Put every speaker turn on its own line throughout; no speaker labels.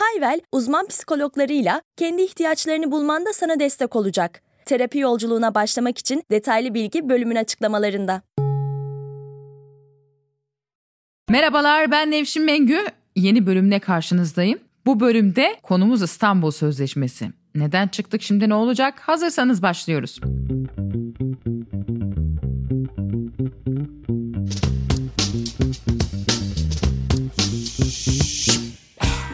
Hayvel, uzman psikologlarıyla kendi ihtiyaçlarını bulmanda sana destek olacak. Terapi yolculuğuna başlamak için detaylı bilgi bölümün açıklamalarında.
Merhabalar ben Nevşin Mengü. Yeni bölümle karşınızdayım. Bu bölümde konumuz İstanbul Sözleşmesi. Neden çıktık şimdi ne olacak? Hazırsanız başlıyoruz.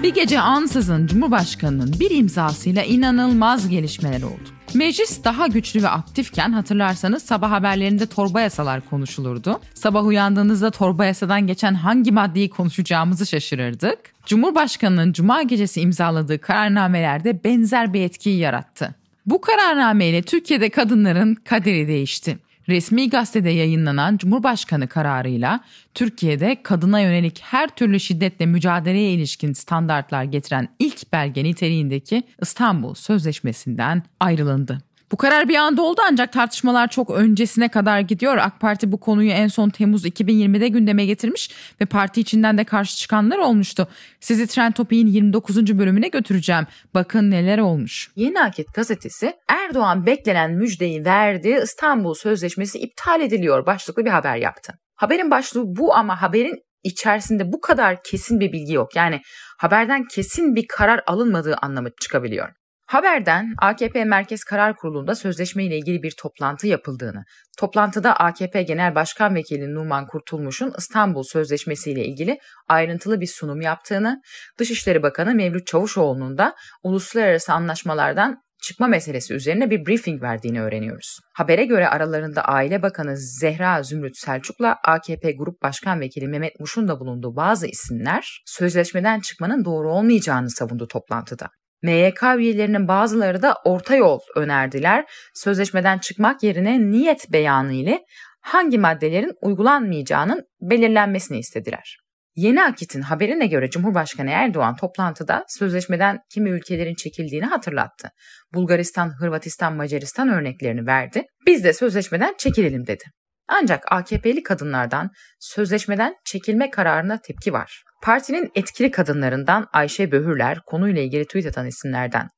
Bir gece ansızın Cumhurbaşkanı'nın bir imzasıyla inanılmaz gelişmeler oldu. Meclis daha güçlü ve aktifken hatırlarsanız sabah haberlerinde torba yasalar konuşulurdu. Sabah uyandığınızda torba yasadan geçen hangi maddeyi konuşacağımızı şaşırırdık. Cumhurbaşkanının cuma gecesi imzaladığı kararnamelerde benzer bir etkiyi yarattı. Bu kararnameyle Türkiye'de kadınların kaderi değişti. Resmi gazetede yayınlanan Cumhurbaşkanı kararıyla Türkiye'de kadına yönelik her türlü şiddetle mücadeleye ilişkin standartlar getiren ilk belge niteliğindeki İstanbul Sözleşmesi'nden ayrılındı. Bu karar bir anda oldu ancak tartışmalar çok öncesine kadar gidiyor. AK Parti bu konuyu en son Temmuz 2020'de gündeme getirmiş ve parti içinden de karşı çıkanlar olmuştu. Sizi Trend Topik'in 29. bölümüne götüreceğim. Bakın neler olmuş.
Yeni Akit gazetesi Erdoğan beklenen müjdeyi verdi. İstanbul Sözleşmesi iptal ediliyor başlıklı bir haber yaptı. Haberin başlığı bu ama haberin içerisinde bu kadar kesin bir bilgi yok. Yani haberden kesin bir karar alınmadığı anlamı çıkabiliyor. Haberden AKP Merkez Karar Kurulu'nda sözleşme ile ilgili bir toplantı yapıldığını, toplantıda AKP Genel Başkan Vekili Numan Kurtulmuş'un İstanbul Sözleşmesi ile ilgili ayrıntılı bir sunum yaptığını, Dışişleri Bakanı Mevlüt Çavuşoğlu'nun da uluslararası anlaşmalardan çıkma meselesi üzerine bir briefing verdiğini öğreniyoruz. Habere göre aralarında Aile Bakanı Zehra Zümrüt Selçuk'la AKP Grup Başkan Vekili Mehmet Muş'un da bulunduğu bazı isimler sözleşmeden çıkmanın doğru olmayacağını savundu toplantıda. MYK üyelerinin bazıları da orta yol önerdiler. Sözleşmeden çıkmak yerine niyet beyanı ile hangi maddelerin uygulanmayacağının belirlenmesini istediler. Yeni Akit'in haberine göre Cumhurbaşkanı Erdoğan toplantıda sözleşmeden kimi ülkelerin çekildiğini hatırlattı. Bulgaristan, Hırvatistan, Macaristan örneklerini verdi. Biz de sözleşmeden çekilelim dedi. Ancak AKP'li kadınlardan sözleşmeden çekilme kararına tepki var. Partinin etkili kadınlarından Ayşe Böhürler konuyla ilgili tweet atan isimlerden.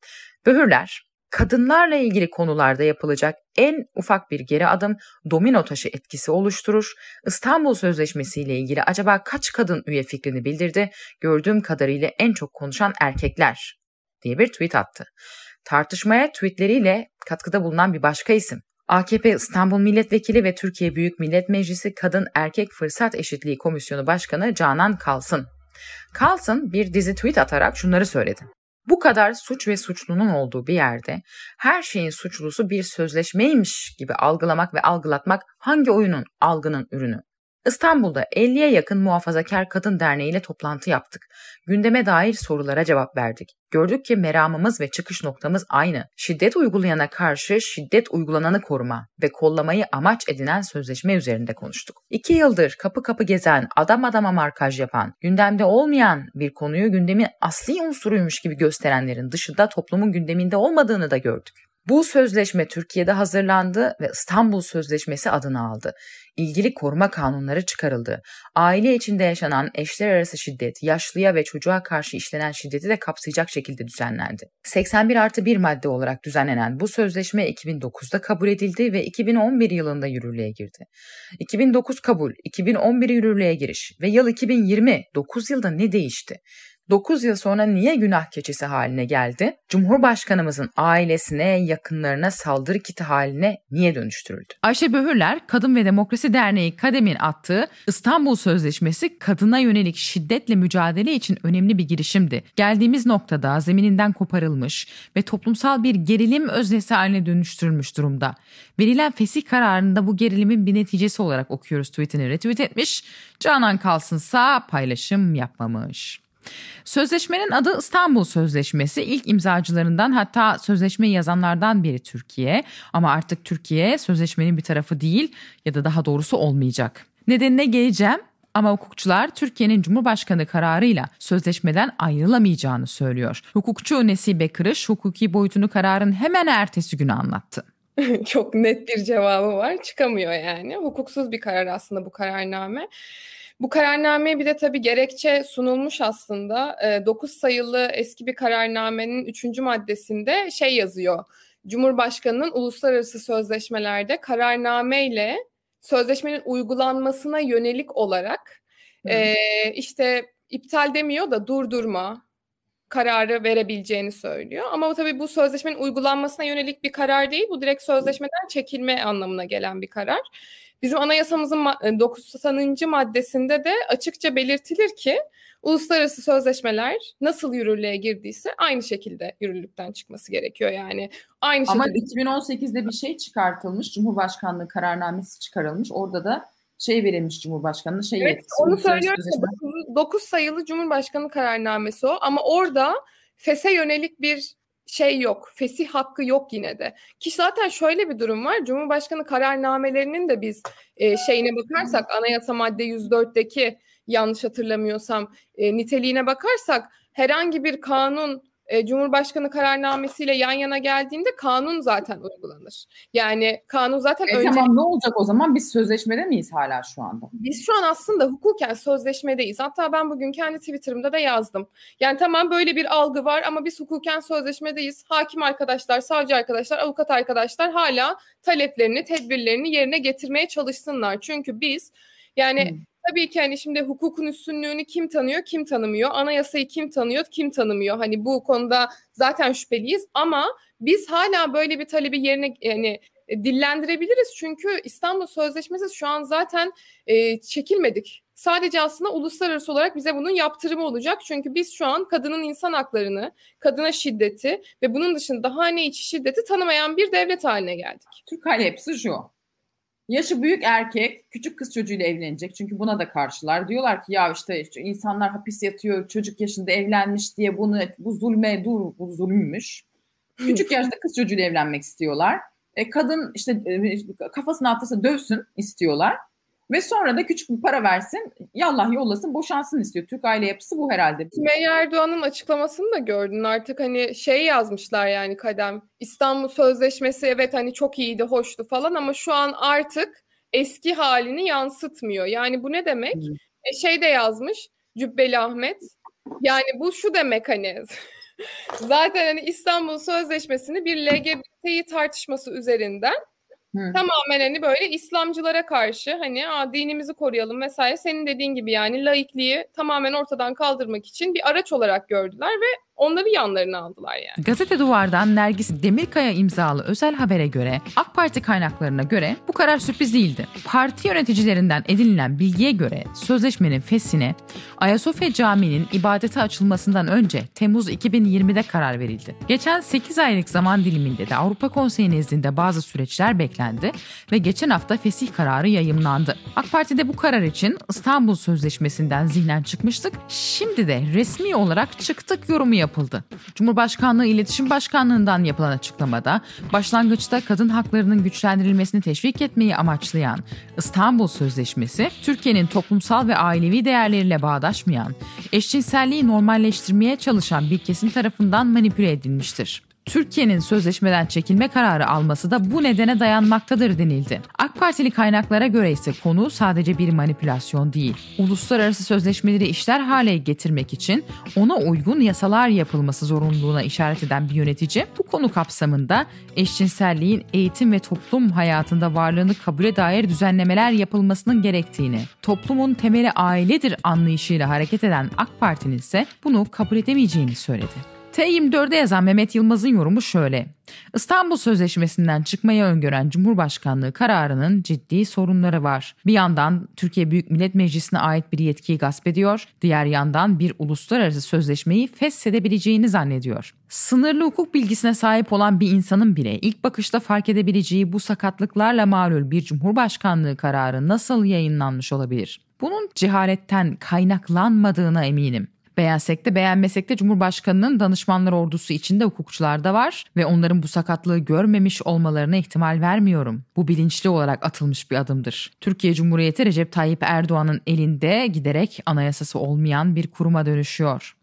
Böhürler, kadınlarla ilgili konularda yapılacak en ufak bir geri adım domino taşı etkisi oluşturur. İstanbul Sözleşmesi ile ilgili acaba kaç kadın üye fikrini bildirdi? Gördüğüm kadarıyla en çok konuşan erkekler diye bir tweet attı. Tartışmaya tweetleriyle katkıda bulunan bir başka isim. AKP İstanbul Milletvekili ve Türkiye Büyük Millet Meclisi Kadın Erkek Fırsat Eşitliği Komisyonu Başkanı Canan Kalsın. Kalsın bir dizi tweet atarak şunları söyledi. Bu kadar suç ve suçlunun olduğu bir yerde her şeyin suçlusu bir sözleşmeymiş gibi algılamak ve algılatmak hangi oyunun, algının ürünü? İstanbul'da 50'ye yakın muhafazakar kadın derneği ile toplantı yaptık. Gündeme dair sorulara cevap verdik. Gördük ki meramımız ve çıkış noktamız aynı. Şiddet uygulayana karşı şiddet uygulananı koruma ve kollamayı amaç edinen sözleşme üzerinde konuştuk. İki yıldır kapı kapı gezen, adam adama markaj yapan, gündemde olmayan bir konuyu gündemin asli unsuruymuş gibi gösterenlerin dışında toplumun gündeminde olmadığını da gördük. Bu sözleşme Türkiye'de hazırlandı ve İstanbul Sözleşmesi adını aldı. İlgili koruma kanunları çıkarıldı. Aile içinde yaşanan eşler arası şiddet, yaşlıya ve çocuğa karşı işlenen şiddeti de kapsayacak şekilde düzenlendi. 81 artı 1 madde olarak düzenlenen bu sözleşme 2009'da kabul edildi ve 2011 yılında yürürlüğe girdi. 2009 kabul, 2011 yürürlüğe giriş ve yıl 2020, 9 yılda ne değişti? 9 yıl sonra niye günah keçisi haline geldi? Cumhurbaşkanımızın ailesine, yakınlarına saldırı kiti haline niye dönüştürüldü?
Ayşe Böhürler, Kadın ve Demokrasi Derneği Kadem'in attığı İstanbul Sözleşmesi kadına yönelik şiddetle mücadele için önemli bir girişimdi. Geldiğimiz noktada zemininden koparılmış ve toplumsal bir gerilim öznesi haline dönüştürülmüş durumda. Verilen fesih kararında bu gerilimin bir neticesi olarak okuyoruz tweetini retweet etmiş. Canan Kalsınsa paylaşım yapmamış. Sözleşmenin adı İstanbul Sözleşmesi. İlk imzacılarından hatta sözleşmeyi yazanlardan biri Türkiye. Ama artık Türkiye sözleşmenin bir tarafı değil ya da daha doğrusu olmayacak. Nedenine geleceğim ama hukukçular Türkiye'nin Cumhurbaşkanı kararıyla sözleşmeden ayrılamayacağını söylüyor. Hukukçu Nesibe Kırış hukuki boyutunu kararın hemen ertesi günü anlattı.
Çok net bir cevabı var. Çıkamıyor yani. Hukuksuz bir karar aslında bu kararname. Bu kararnameye bir de tabii gerekçe sunulmuş aslında. 9 sayılı eski bir kararnamenin 3. maddesinde şey yazıyor. Cumhurbaşkanının uluslararası sözleşmelerde kararnameyle sözleşmenin uygulanmasına yönelik olarak e, işte iptal demiyor da durdurma kararı verebileceğini söylüyor. Ama tabii bu sözleşmenin uygulanmasına yönelik bir karar değil. Bu direkt sözleşmeden çekilme anlamına gelen bir karar. Bizim anayasamızın 90. maddesinde de açıkça belirtilir ki uluslararası sözleşmeler nasıl yürürlüğe girdiyse aynı şekilde yürürlükten çıkması gerekiyor yani. Aynı
Ama
şekilde.
2018'de bir şey çıkartılmış. Cumhurbaşkanlığı kararnamesi çıkarılmış. Orada da şey verilmiş Cumhurbaşkanı'na şey
Evet,
yetkisi.
onu söylüyorum.
sözleşme-
9 sayılı Cumhurbaşkanı kararnamesi o ama orada FES'e yönelik bir şey yok. Fesih hakkı yok yine de. Ki zaten şöyle bir durum var. Cumhurbaşkanı kararnamelerinin de biz e, şeyine bakarsak anayasa madde 104'teki yanlış hatırlamıyorsam e, niteliğine bakarsak herhangi bir kanun e, Cumhurbaşkanı kararnamesiyle yan yana geldiğinde kanun zaten uygulanır. Yani kanun zaten
E
önce
tamam ne olacak o zaman? Biz sözleşmede miyiz hala şu anda?
biz şu an aslında hukuken sözleşmedeyiz. Hatta ben bugün kendi Twitter'ımda da yazdım. Yani tamam böyle bir algı var ama biz hukuken sözleşmedeyiz. Hakim arkadaşlar, savcı arkadaşlar, avukat arkadaşlar hala taleplerini, tedbirlerini yerine getirmeye çalışsınlar. Çünkü biz yani
Hmm.
Tabii ki hani şimdi hukukun üstünlüğünü kim tanıyor, kim tanımıyor? Anayasayı kim tanıyor, kim tanımıyor? Hani bu konuda zaten şüpheliyiz ama biz hala böyle bir talebi yerine yani e, dillendirebiliriz. Çünkü İstanbul Sözleşmesi şu an zaten e, çekilmedik. Sadece aslında uluslararası olarak bize bunun yaptırımı olacak. Çünkü biz şu an kadının insan haklarını, kadına şiddeti ve bunun dışında hane içi şiddeti tanımayan bir devlet haline geldik.
Türk hali hepsi şu. Yaşı büyük erkek küçük kız çocuğuyla evlenecek. Çünkü buna da karşılar. Diyorlar ki ya işte insanlar hapis yatıyor çocuk yaşında evlenmiş diye bunu bu zulme dur bu zulümmüş. Küçük yaşta kız çocuğuyla evlenmek istiyorlar. E, kadın işte e, kafasına atlasa dövsün istiyorlar. Ve sonra da küçük bir para versin, yallah yollasın, boşansın istiyor. Türk aile yapısı bu herhalde.
Sümeyye Erdoğan'ın açıklamasını da gördün. Artık hani şey yazmışlar yani Kadem. İstanbul Sözleşmesi evet hani çok iyiydi, hoştu falan ama şu an artık eski halini yansıtmıyor. Yani bu ne demek?
Hmm.
E, şey de yazmış Cübbeli Ahmet. Yani bu şu demek hani zaten hani İstanbul Sözleşmesi'ni bir LGBT'yi tartışması üzerinden
Hı.
tamamen hani böyle İslamcılara karşı hani Aa, dinimizi koruyalım vesaire senin dediğin gibi yani laikliği tamamen ortadan kaldırmak için bir araç olarak gördüler ve onları yanlarına aldılar yani.
Gazete Duvar'dan Nergis Demirkaya imzalı özel habere göre AK Parti kaynaklarına göre bu karar sürpriz değildi. Parti yöneticilerinden edinilen bilgiye göre sözleşmenin fesine Ayasofya Camii'nin ibadete açılmasından önce Temmuz 2020'de karar verildi. Geçen 8 aylık zaman diliminde de Avrupa Konseyi nezdinde bazı süreçler beklendi ve geçen hafta fesih kararı yayımlandı. AK Parti de bu karar için İstanbul Sözleşmesi'nden zihnen çıkmıştık. Şimdi de resmi olarak çıktık yorumu yapıldı. Cumhurbaşkanlığı İletişim Başkanlığı'ndan yapılan açıklamada başlangıçta kadın haklarının güçlendirilmesini teşvik etmeyi amaçlayan İstanbul Sözleşmesi, Türkiye'nin toplumsal ve ailevi değerleriyle bağdaşmayan, eşcinselliği normalleştirmeye çalışan bir kesim tarafından manipüle edilmiştir. Türkiye'nin sözleşmeden çekilme kararı alması da bu nedene dayanmaktadır denildi. AK Partili kaynaklara göre ise konu sadece bir manipülasyon değil. Uluslararası sözleşmeleri işler hale getirmek için ona uygun yasalar yapılması zorunluluğuna işaret eden bir yönetici bu konu kapsamında eşcinselliğin eğitim ve toplum hayatında varlığını kabule dair düzenlemeler yapılmasının gerektiğini, toplumun temeli ailedir anlayışıyla hareket eden AK Parti'nin ise bunu kabul edemeyeceğini söyledi. T24'de yazan Mehmet Yılmaz'ın yorumu şöyle. İstanbul Sözleşmesi'nden çıkmaya öngören Cumhurbaşkanlığı kararının ciddi sorunları var. Bir yandan Türkiye Büyük Millet Meclisi'ne ait bir yetkiyi gasp ediyor, diğer yandan bir uluslararası sözleşmeyi feshedebileceğini zannediyor. Sınırlı hukuk bilgisine sahip olan bir insanın bile ilk bakışta fark edebileceği bu sakatlıklarla malul bir Cumhurbaşkanlığı kararı nasıl yayınlanmış olabilir? Bunun cehaletten kaynaklanmadığına eminim. Beğensek de beğenmesek de Cumhurbaşkanı'nın danışmanlar ordusu içinde hukukçular da var ve onların bu sakatlığı görmemiş olmalarına ihtimal vermiyorum. Bu bilinçli olarak atılmış bir adımdır. Türkiye Cumhuriyeti Recep Tayyip Erdoğan'ın elinde giderek anayasası olmayan bir kuruma dönüşüyor.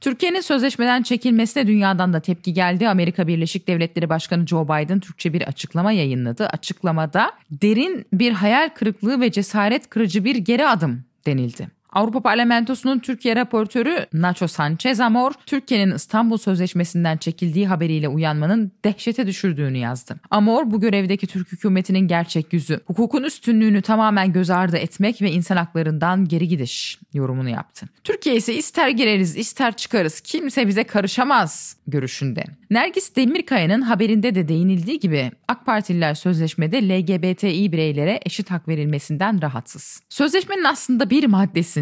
Türkiye'nin sözleşmeden çekilmesine dünyadan da tepki geldi. Amerika Birleşik Devletleri Başkanı Joe Biden Türkçe bir açıklama yayınladı. Açıklamada derin bir hayal kırıklığı ve cesaret kırıcı bir geri adım denildi. Avrupa Parlamentosu'nun Türkiye raportörü Nacho Sanchez Amor, Türkiye'nin İstanbul Sözleşmesi'nden çekildiği haberiyle uyanmanın dehşete düşürdüğünü yazdı. Amor bu görevdeki Türk hükümetinin gerçek yüzü, hukukun üstünlüğünü tamamen göz ardı etmek ve insan haklarından geri gidiş yorumunu yaptı. Türkiye ise ister gireriz ister çıkarız kimse bize karışamaz görüşünde. Nergis Demirkaya'nın haberinde de değinildiği gibi AK Partililer sözleşmede LGBTİ bireylere eşit hak verilmesinden rahatsız. Sözleşmenin aslında bir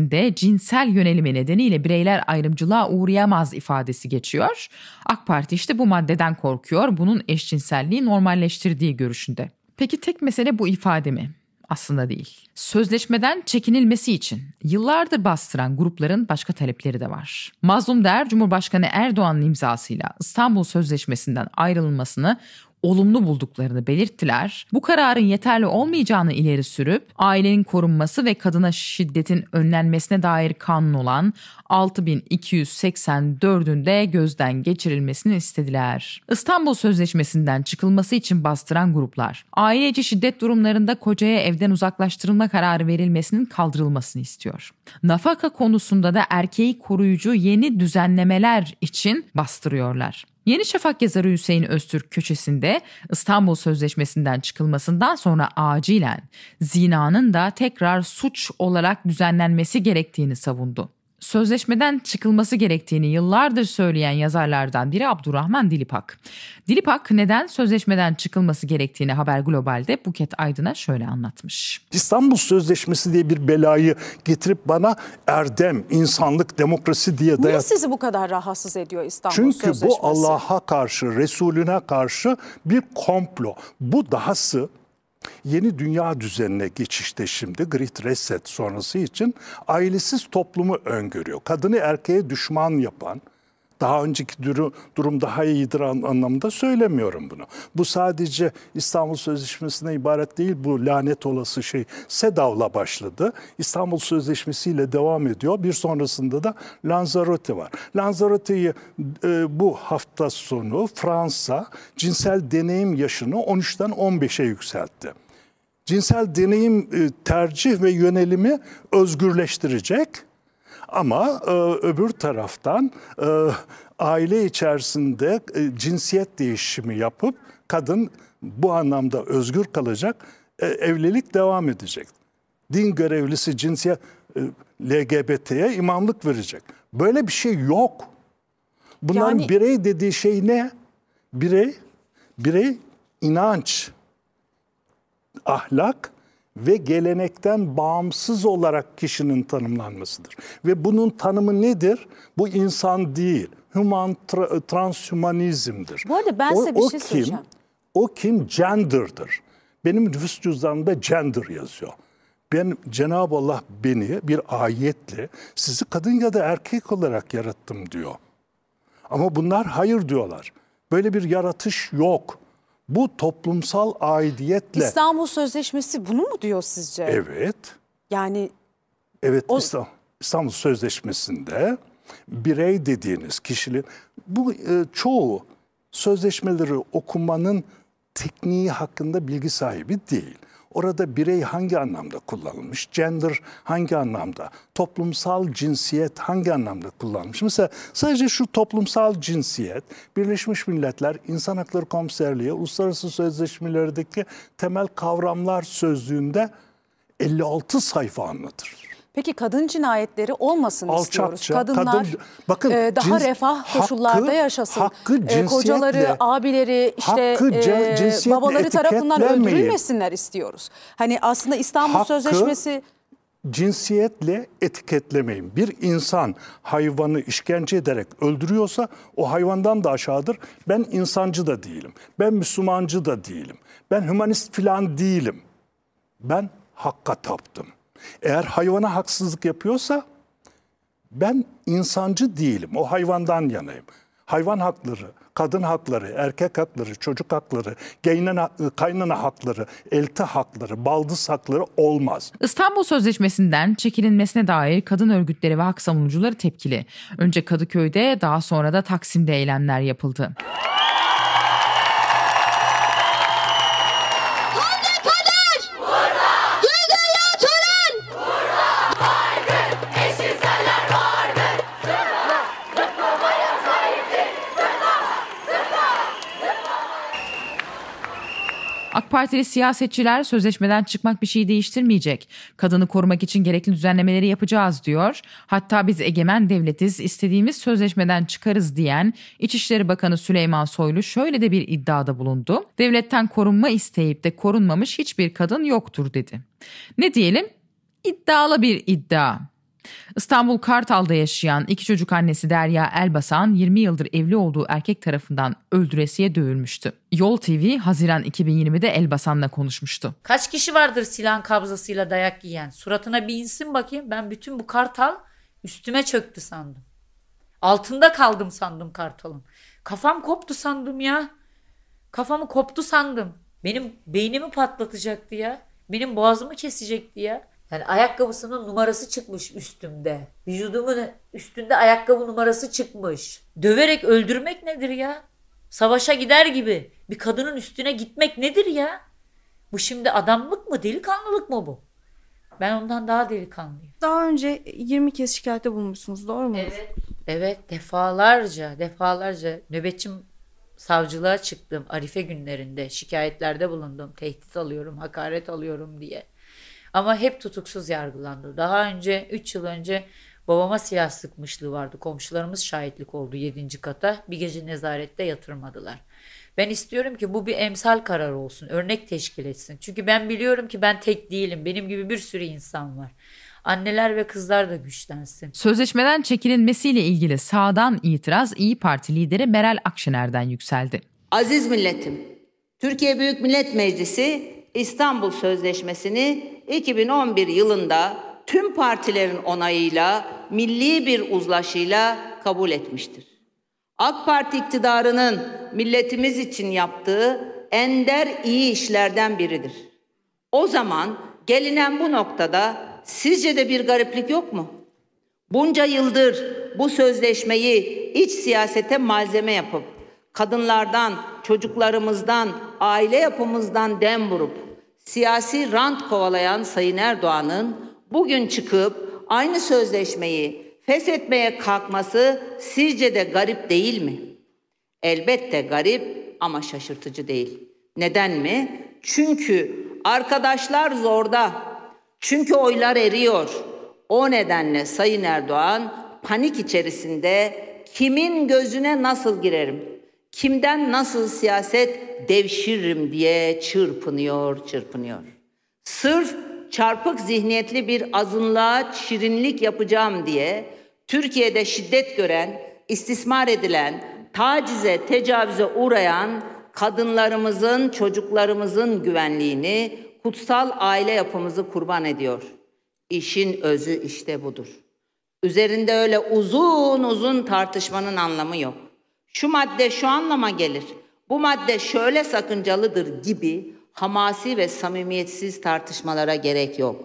maddesinde cinsel yönelimi nedeniyle bireyler ayrımcılığa uğrayamaz ifadesi geçiyor. AK Parti işte bu maddeden korkuyor, bunun eşcinselliği normalleştirdiği görüşünde. Peki tek mesele bu ifade mi? aslında değil. Sözleşmeden çekinilmesi için yıllardır bastıran grupların başka talepleri de var. Mazlum Der, Cumhurbaşkanı Erdoğan'ın imzasıyla İstanbul Sözleşmesi'nden ayrılmasını olumlu bulduklarını belirttiler. Bu kararın yeterli olmayacağını ileri sürüp ailenin korunması ve kadına şiddetin önlenmesine dair kanun olan 6284'ün de gözden geçirilmesini istediler. İstanbul Sözleşmesi'nden çıkılması için bastıran gruplar, aile içi şiddet durumlarında kocaya evden uzaklaştırılma kararı verilmesinin kaldırılmasını istiyor. Nafaka konusunda da erkeği koruyucu yeni düzenlemeler için bastırıyorlar. Yeni Şafak yazarı Hüseyin Öztürk köşesinde İstanbul Sözleşmesi'nden çıkılmasından sonra acilen zinanın da tekrar suç olarak düzenlenmesi gerektiğini savundu sözleşmeden çıkılması gerektiğini yıllardır söyleyen yazarlardan biri Abdurrahman Dilipak. Dilipak neden sözleşmeden çıkılması gerektiğini Haber Global'de Buket Aydın'a şöyle anlatmış.
İstanbul Sözleşmesi diye bir belayı getirip bana erdem, insanlık, demokrasi diye dayat.
Niye sizi bu kadar rahatsız ediyor İstanbul
Çünkü
Sözleşmesi?
bu Allah'a karşı, Resulüne karşı bir komplo. Bu dahası Yeni dünya düzenine geçişte şimdi Great Reset sonrası için ailesiz toplumu öngörüyor. Kadını erkeğe düşman yapan, daha önceki durum, durum daha iyidir anlamında söylemiyorum bunu. Bu sadece İstanbul Sözleşmesi'ne ibaret değil. Bu lanet olası şey SEDAV'la başladı. İstanbul Sözleşmesi ile devam ediyor. Bir sonrasında da Lanzarote var. Lanzarote'yi e, bu hafta sonu Fransa cinsel deneyim yaşını 13'ten 15'e yükseltti cinsel deneyim e, tercih ve yönelimi özgürleştirecek ama e, öbür taraftan e, aile içerisinde e, cinsiyet değişimi yapıp kadın bu anlamda özgür kalacak, e, evlilik devam edecek. Din görevlisi cinsiyet e, LGBT'ye imamlık verecek. Böyle bir şey yok. Bunların yani... birey dediği şey ne? Birey, birey inanç, ahlak ve gelenekten bağımsız olarak kişinin tanımlanmasıdır. Ve bunun tanımı nedir? Bu insan değil, human tra- transhumanizmdir.
Bu arada ben size bir o şey kim, soracağım.
O kim? Gender'dır. Benim nüfus cüzdanımda gender yazıyor. Ben Cenab-ı Allah beni bir ayetle sizi kadın ya da erkek olarak yarattım diyor. Ama bunlar hayır diyorlar. Böyle bir yaratış yok. Bu toplumsal aidiyetle...
İstanbul Sözleşmesi bunu mu diyor sizce?
Evet.
Yani...
Evet o... İstanbul Sözleşmesi'nde birey dediğiniz kişinin... Bu e, çoğu sözleşmeleri okumanın tekniği hakkında bilgi sahibi değil. Orada birey hangi anlamda kullanılmış? Gender hangi anlamda? Toplumsal cinsiyet hangi anlamda kullanılmış? Mesela sadece şu toplumsal cinsiyet Birleşmiş Milletler İnsan Hakları Komiserliği uluslararası sözleşmelerdeki temel kavramlar sözlüğünde 56 sayfa anlatır.
Peki kadın cinayetleri olmasın
Alçakça,
istiyoruz. Kadınlar
kadın, bakın,
e, daha
cins,
refah koşullarda
hakkı,
yaşasın.
Hakkı
e, kocaları, abileri, işte
hakkı,
e, babaları tarafından öldürülmesinler istiyoruz. Hani aslında İstanbul hakkı, Sözleşmesi
cinsiyetle etiketlemeyin. Bir insan hayvanı işkence ederek öldürüyorsa o hayvandan da aşağıdır. Ben insancı da değilim. Ben Müslümancı da değilim. Ben humanist filan değilim. Ben hakka taptım. Eğer hayvana haksızlık yapıyorsa Ben insancı değilim. O hayvandan yanayım. Hayvan hakları, kadın hakları, erkek hakları, çocuk hakları, geynana, kaynana hakları, elti hakları, baldız hakları olmaz.
İstanbul Sözleşmesi'nden çekilinmesine dair kadın örgütleri ve hak savunucuları tepkili. Önce Kadıköy'de daha sonra da Taksim'de eylemler yapıldı. AK Partili siyasetçiler sözleşmeden çıkmak bir şey değiştirmeyecek. Kadını korumak için gerekli düzenlemeleri yapacağız diyor. Hatta biz egemen devletiz istediğimiz sözleşmeden çıkarız diyen İçişleri Bakanı Süleyman Soylu şöyle de bir iddiada bulundu. Devletten korunma isteyip de korunmamış hiçbir kadın yoktur dedi. Ne diyelim? İddialı bir iddia. İstanbul Kartal'da yaşayan iki çocuk annesi Derya Elbasan 20 yıldır evli olduğu erkek tarafından öldüresiye dövülmüştü. Yol TV Haziran 2020'de Elbasan'la konuşmuştu.
Kaç kişi vardır silah kabzasıyla dayak yiyen? Suratına bir insin bakayım. Ben bütün bu kartal üstüme çöktü sandım. Altında kaldım sandım kartalın. Kafam koptu sandım ya. Kafamı koptu sandım. Benim beynimi patlatacaktı ya. Benim boğazımı kesecekti ya. Yani ayakkabısının numarası çıkmış üstümde. Vücudumun üstünde ayakkabı numarası çıkmış. Döverek öldürmek nedir ya? Savaşa gider gibi bir kadının üstüne gitmek nedir ya? Bu şimdi adamlık mı, delikanlılık mı bu? Ben ondan daha delikanlıyım.
Daha önce 20 kez şikayette bulmuşsunuz doğru mu?
Evet. Evet defalarca defalarca nöbetçim savcılığa çıktım Arife günlerinde şikayetlerde bulundum. Tehdit alıyorum, hakaret alıyorum diye. Ama hep tutuksuz yargılandı. Daha önce 3 yıl önce babama silah sıkmışlığı vardı. Komşularımız şahitlik oldu 7. kata. Bir gece nezarette yatırmadılar. Ben istiyorum ki bu bir emsal karar olsun. Örnek teşkil etsin. Çünkü ben biliyorum ki ben tek değilim. Benim gibi bir sürü insan var. Anneler ve kızlar da güçlensin.
Sözleşmeden çekilmesiyle ilgili sağdan itiraz İyi Parti lideri Meral Akşener'den yükseldi.
Aziz milletim, Türkiye Büyük Millet Meclisi İstanbul Sözleşmesi'ni 2011 yılında tüm partilerin onayıyla milli bir uzlaşıyla kabul etmiştir. AK Parti iktidarının milletimiz için yaptığı ender iyi işlerden biridir. O zaman gelinen bu noktada sizce de bir gariplik yok mu? Bunca yıldır bu sözleşmeyi iç siyasete malzeme yapıp kadınlardan, çocuklarımızdan, aile yapımızdan dem vurup siyasi rant kovalayan Sayın Erdoğan'ın bugün çıkıp aynı sözleşmeyi feshetmeye kalkması sizce de garip değil mi? Elbette garip ama şaşırtıcı değil. Neden mi? Çünkü arkadaşlar zorda. Çünkü oylar eriyor. O nedenle Sayın Erdoğan panik içerisinde kimin gözüne nasıl girerim? Kimden nasıl siyaset devşiririm diye çırpınıyor, çırpınıyor. Sırf çarpık zihniyetli bir azınlığa şirinlik yapacağım diye Türkiye'de şiddet gören, istismar edilen, tacize, tecavüze uğrayan kadınlarımızın, çocuklarımızın güvenliğini, kutsal aile yapımızı kurban ediyor. İşin özü işte budur. Üzerinde öyle uzun uzun tartışmanın anlamı yok. Şu madde şu anlama gelir bu madde şöyle sakıncalıdır gibi hamasi ve samimiyetsiz tartışmalara gerek yok.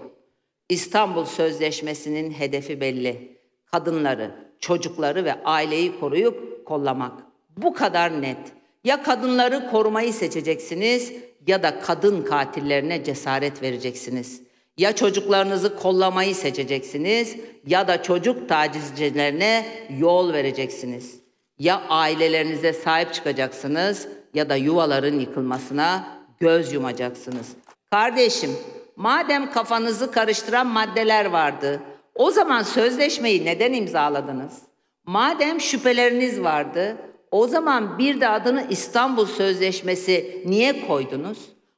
İstanbul Sözleşmesi'nin hedefi belli. Kadınları, çocukları ve aileyi koruyup kollamak. Bu kadar net. Ya kadınları korumayı seçeceksiniz ya da kadın katillerine cesaret vereceksiniz. Ya çocuklarınızı kollamayı seçeceksiniz ya da çocuk tacizcilerine yol vereceksiniz. Ya ailelerinize sahip çıkacaksınız ya da yuvaların yıkılmasına göz yumacaksınız. Kardeşim, madem kafanızı karıştıran maddeler vardı, o zaman sözleşmeyi neden imzaladınız? Madem şüpheleriniz vardı, o zaman bir de adını İstanbul Sözleşmesi niye koydunuz?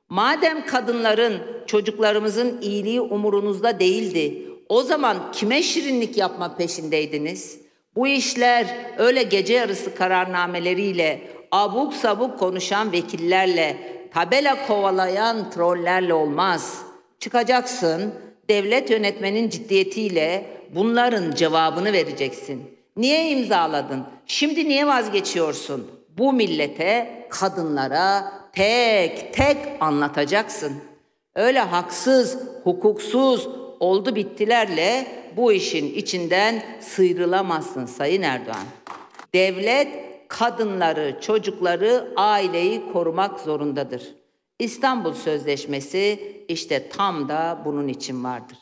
Madem kadınların, çocuklarımızın iyiliği umurunuzda değildi, o zaman kime şirinlik yapma peşindeydiniz? Bu işler öyle gece yarısı kararnameleriyle, abuk sabuk konuşan vekillerle, tabela kovalayan trollerle olmaz. Çıkacaksın, devlet yönetmenin ciddiyetiyle bunların cevabını vereceksin. Niye imzaladın? Şimdi niye vazgeçiyorsun? Bu millete, kadınlara tek tek anlatacaksın. Öyle haksız, hukuksuz, oldu bittilerle bu işin içinden sıyrılamazsın Sayın Erdoğan. Devlet kadınları, çocukları, aileyi korumak zorundadır. İstanbul Sözleşmesi işte tam da bunun için vardır.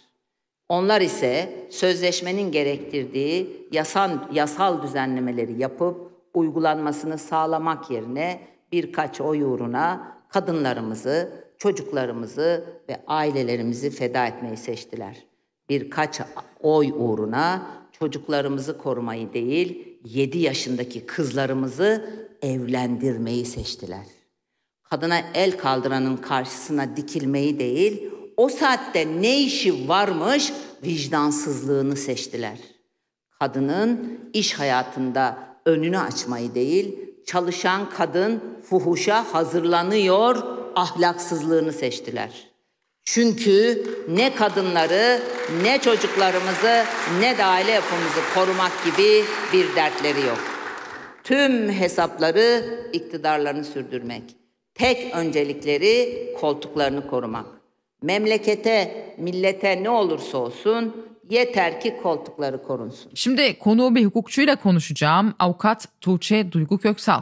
Onlar ise sözleşmenin gerektirdiği yasal, yasal düzenlemeleri yapıp uygulanmasını sağlamak yerine birkaç oy uğruna kadınlarımızı, çocuklarımızı ve ailelerimizi feda etmeyi seçtiler. Birkaç oy uğruna çocuklarımızı korumayı değil, 7 yaşındaki kızlarımızı evlendirmeyi seçtiler. Kadına el kaldıranın karşısına dikilmeyi değil, o saatte ne işi varmış vicdansızlığını seçtiler. Kadının iş hayatında önünü açmayı değil, çalışan kadın fuhuşa hazırlanıyor ahlaksızlığını seçtiler. Çünkü ne kadınları, ne çocuklarımızı, ne de aile yapımızı korumak gibi bir dertleri yok. Tüm hesapları iktidarlarını sürdürmek. Tek öncelikleri koltuklarını korumak. Memlekete, millete ne olursa olsun yeter ki koltukları korunsun.
Şimdi konuğu bir hukukçuyla konuşacağım. Avukat Tuğçe Duygu Köksal.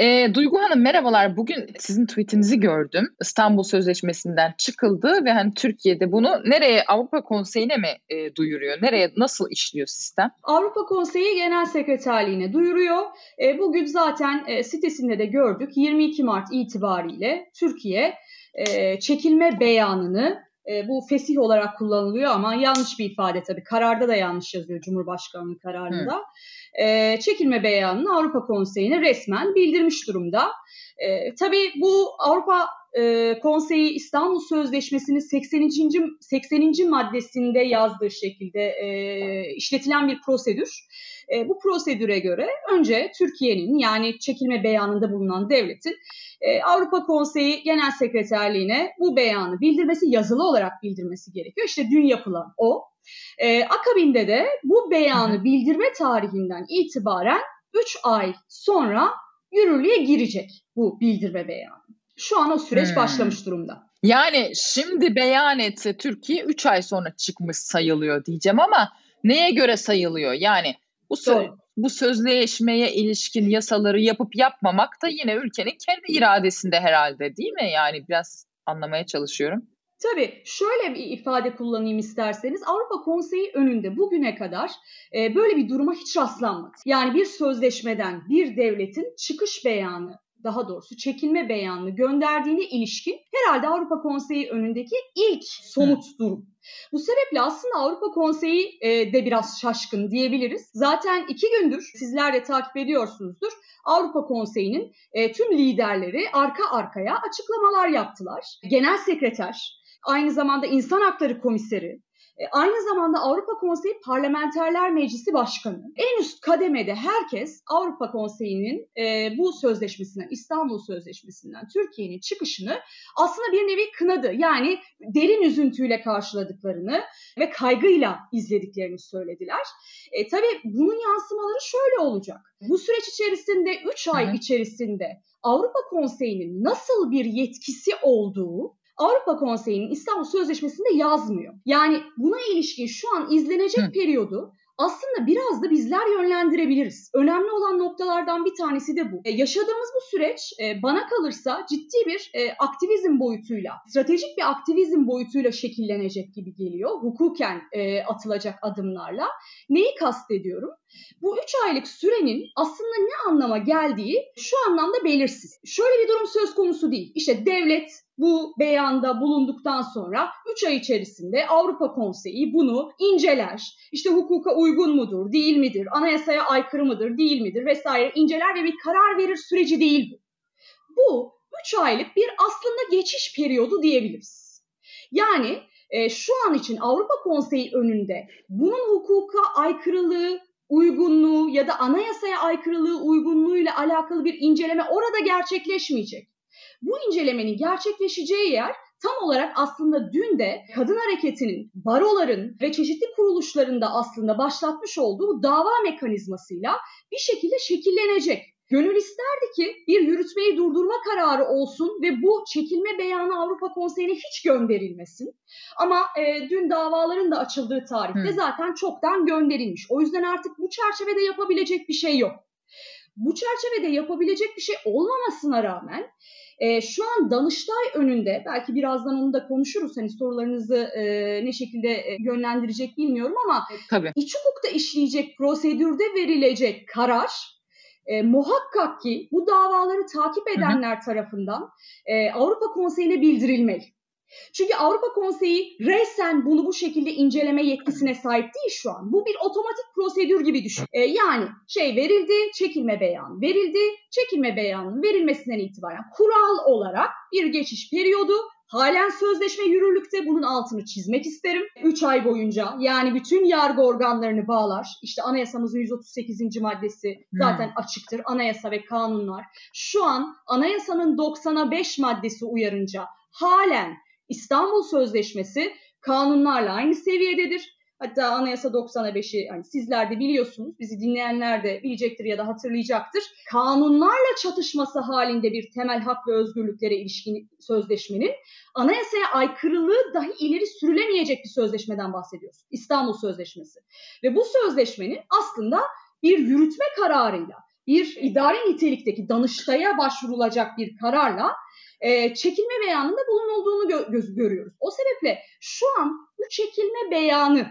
E, Duygu Hanım merhabalar. Bugün sizin tweetinizi gördüm. İstanbul Sözleşmesi'nden çıkıldı ve hani Türkiye'de bunu nereye Avrupa Konseyi'ne mi e, duyuruyor? Nereye nasıl işliyor sistem?
Avrupa Konseyi Genel Sekreterliğine duyuruyor. E, bugün zaten e, sitesinde de gördük. 22 Mart itibariyle Türkiye e, çekilme beyanını e, bu fesih olarak kullanılıyor ama yanlış bir ifade tabii. Kararda da yanlış yazıyor Cumhurbaşkanlığı kararında. Hı e, çekilme beyanını Avrupa Konseyi'ne resmen bildirmiş durumda. E, tabii bu Avrupa e, Konseyi İstanbul Sözleşmesi'nin 80. 80. maddesinde yazdığı şekilde e, işletilen bir prosedür. E, bu prosedüre göre önce Türkiye'nin yani çekilme beyanında bulunan devletin e, Avrupa Konseyi Genel Sekreterliğine bu beyanı bildirmesi, yazılı olarak bildirmesi gerekiyor. İşte dün yapılan o. E, akabinde de bu beyanı bildirme tarihinden itibaren 3 ay sonra yürürlüğe girecek bu bildirme beyanı. Şu an o süreç hmm. başlamış durumda.
Yani şimdi beyan etse Türkiye 3 ay sonra çıkmış sayılıyor diyeceğim ama neye göre sayılıyor? Yani bu sö- bu sözleşmeye ilişkin yasaları yapıp yapmamak da yine ülkenin kendi iradesinde herhalde değil mi? Yani biraz anlamaya çalışıyorum.
Tabii şöyle bir ifade kullanayım isterseniz Avrupa Konseyi önünde bugüne kadar e, böyle bir duruma hiç rastlanmadı. Yani bir sözleşmeden bir devletin çıkış beyanı daha doğrusu çekilme beyanını gönderdiğine ilişkin herhalde Avrupa Konseyi önündeki ilk somut durum. Bu sebeple aslında Avrupa Konseyi e, de biraz şaşkın diyebiliriz. Zaten iki gündür sizler de takip ediyorsunuzdur. Avrupa Konseyi'nin e, tüm liderleri arka arkaya açıklamalar yaptılar. Genel sekreter, aynı zamanda İnsan Hakları Komiseri, aynı zamanda Avrupa Konseyi Parlamenterler Meclisi Başkanı. En üst kademede herkes Avrupa Konseyi'nin e, bu sözleşmesinden, İstanbul Sözleşmesi'nden Türkiye'nin çıkışını aslında bir nevi kınadı. Yani derin üzüntüyle karşıladıklarını ve kaygıyla izlediklerini söylediler. E, tabii bunun yansımaları şöyle olacak. Bu süreç içerisinde 3 ay içerisinde Avrupa Konseyi'nin nasıl bir yetkisi olduğu Avrupa Konseyi'nin İstanbul Sözleşmesi'nde yazmıyor. Yani buna ilişkin şu an izlenecek Hı. periyodu aslında biraz da bizler yönlendirebiliriz. Önemli olan noktalardan bir tanesi de bu. E, yaşadığımız bu süreç e, bana kalırsa ciddi bir e, aktivizm boyutuyla, stratejik bir aktivizm boyutuyla şekillenecek gibi geliyor. Hukuken e, atılacak adımlarla. Neyi kastediyorum? Bu 3 aylık sürenin aslında ne anlama geldiği şu anlamda belirsiz. Şöyle bir durum söz konusu değil. İşte devlet bu beyanda bulunduktan sonra 3 ay içerisinde Avrupa Konseyi bunu inceler. İşte hukuka uygun mudur, değil midir, anayasaya aykırı mıdır, değil midir vesaire inceler ve bir karar verir süreci değil bu. Bu 3 aylık bir aslında geçiş periyodu diyebiliriz. Yani e, şu an için Avrupa Konseyi önünde bunun hukuka aykırılığı, uygunluğu ya da anayasaya aykırılığı uygunluğuyla alakalı bir inceleme orada gerçekleşmeyecek. Bu incelemenin gerçekleşeceği yer tam olarak aslında dün de kadın hareketinin, baroların ve çeşitli kuruluşlarında aslında başlatmış olduğu dava mekanizmasıyla bir şekilde şekillenecek. Gönül isterdi ki bir yürütmeyi durdurma kararı olsun ve bu çekilme beyanı Avrupa Konseyi'ne hiç gönderilmesin. Ama e, dün davaların da açıldığı tarihte Hı. zaten çoktan gönderilmiş. O yüzden artık bu çerçevede yapabilecek bir şey yok. Bu çerçevede yapabilecek bir şey olmamasına rağmen e, şu an Danıştay önünde belki birazdan onu da konuşuruz hani sorularınızı e, ne şekilde e, yönlendirecek bilmiyorum ama Tabii. iç hukukta işleyecek prosedürde verilecek karar e, muhakkak ki bu davaları takip edenler hı hı. tarafından e, Avrupa Konseyi'ne bildirilmeli. Çünkü Avrupa Konseyi resen bunu bu şekilde inceleme yetkisine sahip değil şu an. Bu bir otomatik prosedür gibi düşün. E, yani şey verildi, çekilme beyanı verildi. Çekilme beyanının verilmesinden itibaren kural olarak bir geçiş periyodu Halen sözleşme yürürlükte bunun altını çizmek isterim. 3 ay boyunca yani bütün yargı organlarını bağlar. İşte anayasamızın 138. maddesi zaten hmm. açıktır. Anayasa ve kanunlar. Şu an anayasanın 90'a 5 maddesi uyarınca halen İstanbul Sözleşmesi kanunlarla aynı seviyededir. Hatta Anayasa 95'i hani sizler de biliyorsunuz, bizi dinleyenler de bilecektir ya da hatırlayacaktır. Kanunlarla çatışması halinde bir temel hak ve özgürlüklere ilişkin sözleşmenin anayasaya aykırılığı dahi ileri sürülemeyecek bir sözleşmeden bahsediyoruz. İstanbul Sözleşmesi. Ve bu sözleşmenin aslında bir yürütme kararıyla, bir idari nitelikteki danıştaya başvurulacak bir kararla e, çekilme beyanında bulunulduğunu gö- göz görüyoruz. O sebeple şu an bu çekilme beyanı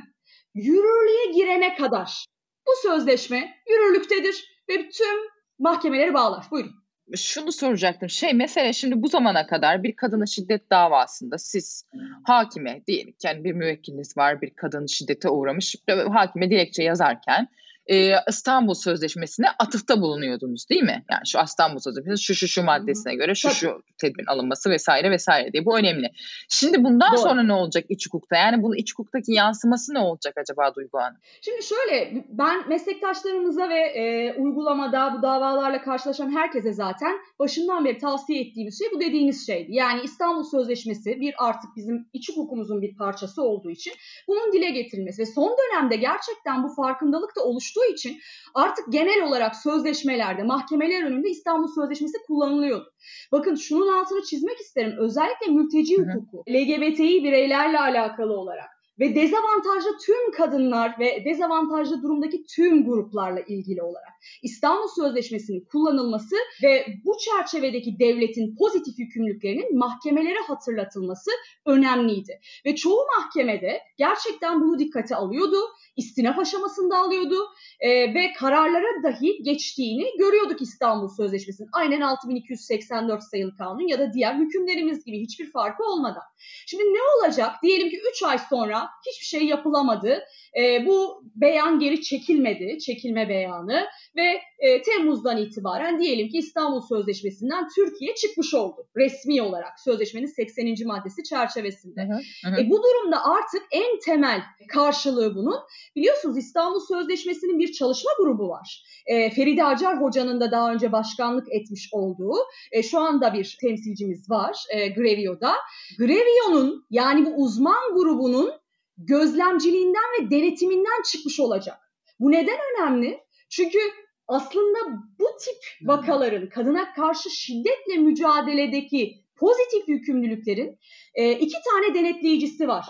yürürlüğe girene kadar bu sözleşme yürürlüktedir ve tüm mahkemeleri bağlar. Buyurun.
Şunu soracaktım. Şey mesela şimdi bu zamana kadar bir kadına şiddet davasında siz hakime diyelim yani bir müvekkiliniz var bir kadın şiddete uğramış hakime dilekçe yazarken e, İstanbul Sözleşmesi'ne atıfta bulunuyordunuz değil mi? Yani şu İstanbul Sözleşmesi şu şu şu maddesine göre şu şu tedbirin alınması vesaire vesaire diye. Bu önemli. Şimdi bundan Doğru. sonra ne olacak iç hukukta? Yani bunun iç hukuktaki yansıması ne olacak acaba Duygu Hanım?
Şimdi şöyle ben meslektaşlarımıza ve e, uygulamada bu davalarla karşılaşan herkese zaten başından beri tavsiye ettiğimiz şey bu dediğiniz şeydi. Yani İstanbul Sözleşmesi bir artık bizim iç hukukumuzun bir parçası olduğu için bunun dile getirilmesi ve son dönemde gerçekten bu farkındalık da oluştu oluştuğu için artık genel olarak sözleşmelerde, mahkemeler önünde İstanbul Sözleşmesi kullanılıyordu. Bakın şunun altını çizmek isterim. Özellikle mülteci hukuku, LGBTİ bireylerle alakalı olarak ve dezavantajlı tüm kadınlar ve dezavantajlı durumdaki tüm gruplarla ilgili olarak İstanbul Sözleşmesi'nin kullanılması ve bu çerçevedeki devletin pozitif yükümlülüklerinin mahkemelere hatırlatılması önemliydi. Ve çoğu mahkemede gerçekten bunu dikkate alıyordu istinaf aşamasında alıyordu e, ve kararlara dahi geçtiğini görüyorduk İstanbul Sözleşmesi'nin. Aynen 6284 sayılı kanun ya da diğer hükümlerimiz gibi hiçbir farkı olmadan. Şimdi ne olacak? Diyelim ki 3 ay sonra hiçbir şey yapılamadı. E, bu beyan geri çekilmedi, çekilme beyanı ve e, Temmuz'dan itibaren diyelim ki İstanbul Sözleşmesi'nden Türkiye çıkmış oldu resmi olarak sözleşmenin 80. maddesi çerçevesinde. Hı hı. E, bu durumda artık en temel karşılığı bunun biliyorsunuz İstanbul Sözleşmesi'nin bir çalışma grubu var. E, Feride Acar Hoca'nın da daha önce başkanlık etmiş olduğu e, şu anda bir temsilcimiz var e, Grevio'da. Grevio'nun yani bu uzman grubunun gözlemciliğinden ve denetiminden çıkmış olacak. Bu neden önemli? Çünkü aslında bu tip vakaların kadına karşı şiddetle mücadeledeki pozitif yükümlülüklerin e, iki tane denetleyicisi var.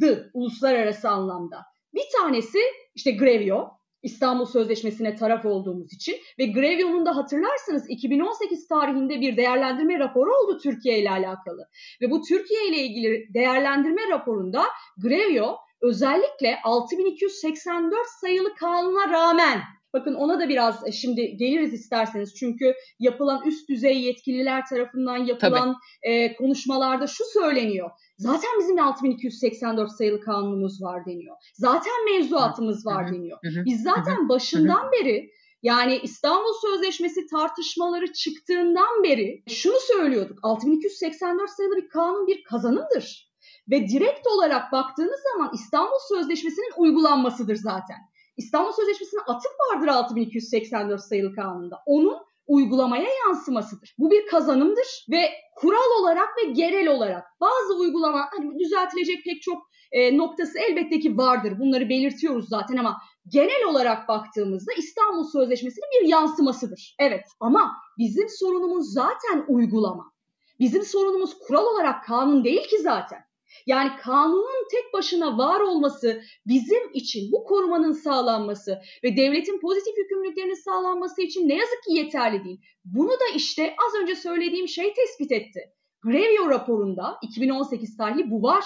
Dı, uluslararası anlamda. Bir tanesi işte Grevio, İstanbul Sözleşmesi'ne taraf olduğumuz için ve Grevio'nun da hatırlarsanız 2018 tarihinde bir değerlendirme raporu oldu Türkiye ile alakalı. Ve bu Türkiye ile ilgili değerlendirme raporunda Grevio özellikle 6284 sayılı kanuna rağmen Bakın ona da biraz e, şimdi geliriz isterseniz. Çünkü yapılan üst düzey yetkililer tarafından yapılan e, konuşmalarda şu söyleniyor. Zaten bizim 6284 sayılı kanunumuz var deniyor. Zaten mevzuatımız var deniyor. Biz zaten başından beri yani İstanbul Sözleşmesi tartışmaları çıktığından beri şunu söylüyorduk. 6284 sayılı bir kanun bir kazanımdır. Ve direkt olarak baktığınız zaman İstanbul Sözleşmesi'nin uygulanmasıdır zaten. İstanbul Sözleşmesi'nin atıf vardır 6284 sayılı kanunda. Onun uygulamaya yansımasıdır. Bu bir kazanımdır ve kural olarak ve genel olarak bazı uygulama hani düzeltilecek pek çok e, noktası elbette ki vardır. Bunları belirtiyoruz zaten ama genel olarak baktığımızda İstanbul Sözleşmesi'nin bir yansımasıdır. Evet ama bizim sorunumuz zaten uygulama. Bizim sorunumuz kural olarak kanun değil ki zaten. Yani kanunun tek başına var olması bizim için bu korumanın sağlanması ve devletin pozitif yükümlülüklerinin sağlanması için ne yazık ki yeterli değil. Bunu da işte az önce söylediğim şey tespit etti. Grevio raporunda 2018 tarihli bu var.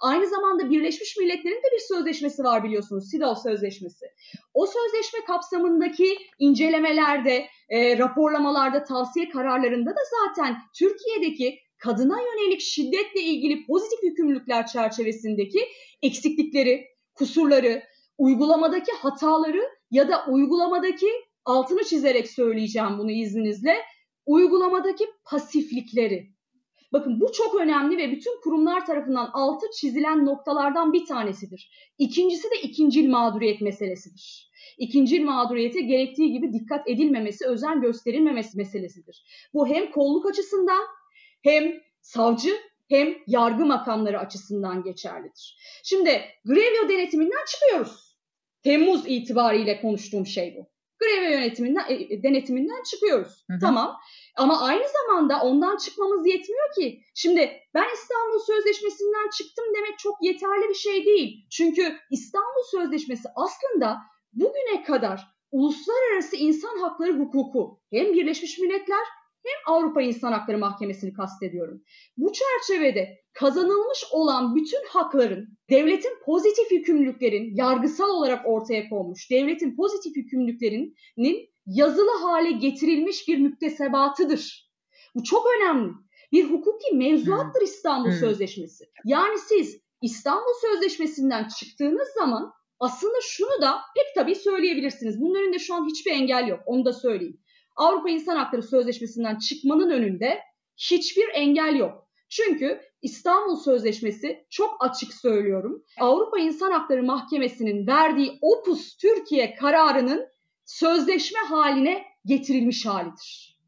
Aynı zamanda Birleşmiş Milletler'in de bir sözleşmesi var biliyorsunuz. CEDAW Sözleşmesi. O sözleşme kapsamındaki incelemelerde, e, raporlamalarda, tavsiye kararlarında da zaten Türkiye'deki kadına yönelik şiddetle ilgili pozitif yükümlülükler çerçevesindeki eksiklikleri, kusurları, uygulamadaki hataları ya da uygulamadaki altını çizerek söyleyeceğim bunu izninizle uygulamadaki pasiflikleri. Bakın bu çok önemli ve bütün kurumlar tarafından altı çizilen noktalardan bir tanesidir. İkincisi de ikincil mağduriyet meselesidir. İkincil mağduriyete gerektiği gibi dikkat edilmemesi, özen gösterilmemesi meselesidir. Bu hem kolluk açısından hem savcı hem yargı makamları açısından geçerlidir. Şimdi Grevio denetiminden çıkıyoruz. Temmuz itibariyle konuştuğum şey bu. Grevio yönetiminden, e, denetiminden çıkıyoruz. Hı hı. Tamam. Ama aynı zamanda ondan çıkmamız yetmiyor ki. Şimdi ben İstanbul Sözleşmesi'nden çıktım demek çok yeterli bir şey değil. Çünkü İstanbul Sözleşmesi aslında bugüne kadar uluslararası insan hakları hukuku hem Birleşmiş Milletler hem Avrupa İnsan Hakları Mahkemesi'ni kastediyorum. Bu çerçevede kazanılmış olan bütün hakların, devletin pozitif yükümlülüklerin yargısal olarak ortaya konmuş, devletin pozitif yükümlülüklerinin yazılı hale getirilmiş bir müktesebatıdır. Bu çok önemli. Bir hukuki mevzuattır hmm. İstanbul hmm. Sözleşmesi. Yani siz İstanbul Sözleşmesi'nden çıktığınız zaman aslında şunu da pek tabii söyleyebilirsiniz. Bunun önünde şu an hiçbir engel yok. Onu da söyleyeyim. Avrupa İnsan Hakları Sözleşmesi'nden çıkmanın önünde hiçbir engel yok. Çünkü İstanbul Sözleşmesi çok açık söylüyorum. Avrupa İnsan Hakları Mahkemesi'nin verdiği Opus Türkiye kararının sözleşme haline getirilmiş halidir.